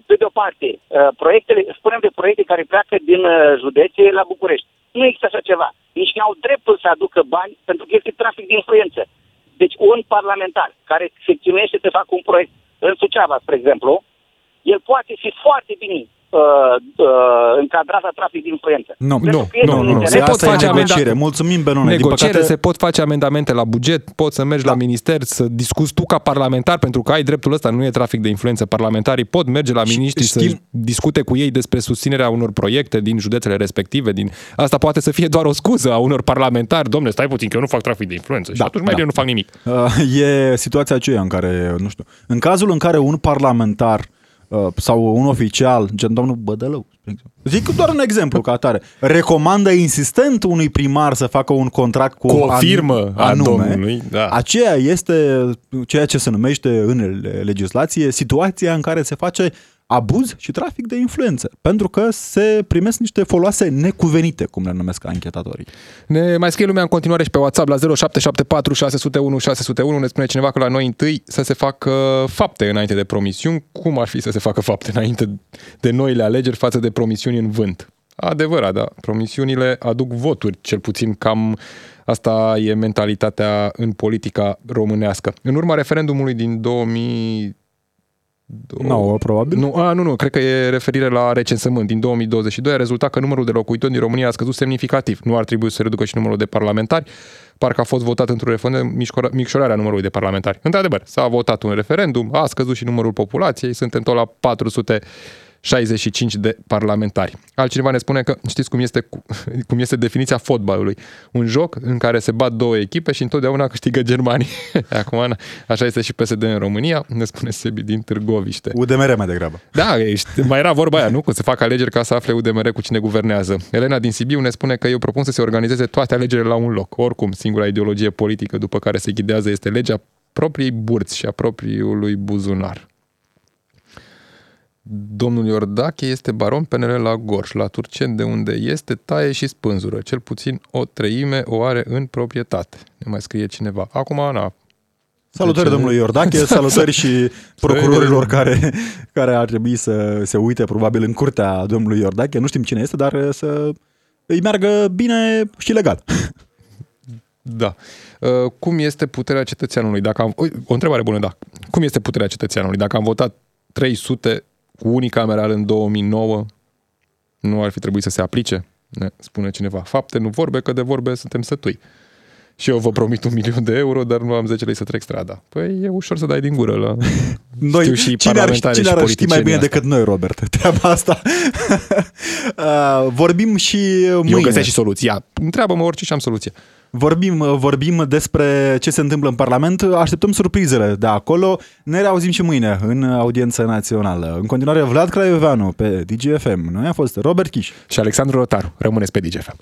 Pe de o parte, uh, proiectele, spunem de proiecte care pleacă din uh, județe la București. Nu există așa ceva. Nici nu au dreptul să aducă bani pentru că este trafic de influență. Deci un parlamentar care se chinuiește să facă un proiect în Suceava, spre exemplu, el poate fi foarte bine uh, uh, încadrat la trafic de influență. Nu, Pentru nu, că este nu, un nu, nu. interes- Se Asta pot e face negociere. amenda- Mulțumim, Benone. Din Negociere, păcate, se pot face amendamente la buget, poți să mergi Da. la minister, să discuți tu ca parlamentar, pentru că ai dreptul ăsta, nu e trafic de influență. Parlamentarii pot merge la Și- miniștri să schimb- discute cu ei despre susținerea unor proiecte din județele respective. Din... Asta poate să fie doar o scuză a unor parlamentari. Domne, stai puțin că eu nu fac trafic de influență și Da, atunci mai da. bine nu fac nimic. Uh, E situația aceea în care, nu știu, în cazul în care un parlamentar uh, sau un oficial, gen domnul Bădălău, spre exemplu, zic doar un exemplu ca atare, recomandă insistent unui primar să facă un contract cu, Cu o an- firmă a domnului, da. aceea este ceea ce se numește în legislație situația în care se face abuz și trafic de influență, pentru că se primesc niște foloase necuvenite, cum le numesc anchetatorii. Ne mai scrie lumea în continuare și pe WhatsApp la 0774 601 601. Ne spune cineva că la noi întâi să se facă fapte înainte de promisiuni. Cum ar fi să se facă fapte înainte de noile alegeri față de promisiuni în vânt? Adevărat, da. Promisiunile aduc voturi, cel puțin cam asta e mentalitatea în politica românească. În urma referendumului din 2000 Nouă, probabil. nu, a, nu, nu, cred că e referire la recensământ. Din 2022 a rezultat că numărul de locuitori din România a scăzut semnificativ. Nu ar trebui să se reducă și numărul de parlamentari. Parcă a fost votat într-un referendum mișcora- micșorarea numărului de parlamentari. Într-adevăr, s-a votat un referendum, a scăzut și numărul populației, suntem tot la 65 de parlamentari. Altcineva ne spune că știți cum este, <laughs> cum este definiția fotbalului. Un joc în care se bat două echipe și întotdeauna câștigă germanii. <laughs> Acum, așa este și PSD în România, ne spune Sebi din Târgoviște. UDMR mai degrabă. Da, ești, mai era vorba aia, nu? Că se fac alegeri ca să afle UDMR cu cine guvernează. Elena din Sibiu ne spune că eu propun să se organizeze toate alegerile la un loc. Oricum, singura ideologie politică după care se ghidează este legea propriei burți și a propriului buzunar. Domnul Iordache este baron PNL la Gorj, la Turcen, de unde este, taie și spânzură. Cel puțin o treime o are în proprietate. Ne mai scrie cineva. Acum, na, Salutări Deci, domnului Iordache, <laughs> salutări și procurorilor care, care ar trebui să se uite probabil în curtea domnului Iordache. Nu știm cine este, dar să îi meargă bine și legal. Da. Uh, Cum este puterea cetățeanului? Dacă am... Ui, O întrebare bună, da. Cum este puterea cetățeanului? Dacă am votat 300 cu unicameral în 2009, nu ar fi trebuit să se aplice? Ne spune cineva. Fapte, nu vorbe, că de vorbe suntem sătui. Și eu vă promit un milion de euro, dar nu am 10 lei să trec strada. Păi e ușor să dai din gură la... <laughs> Noi, Știu și cine ar, parlamentari cine și ar ști mai politicieni bine asta. decât noi, Robert, <laughs> treaba asta. <laughs> Uh, vorbim și mâine. Eu găsesc și soluția. Întreabă-mă orice și am soluție. Vorbim, vorbim despre ce se întâmplă în Parlament, așteptăm surprizele de acolo. Ne reauzim și mâine în audiență națională. În continuare, Vlad Craioveanu pe DGFM. Noi a fost Robert Chiș. Și Alexandru Rotaru. Rămâneți pe DGFM.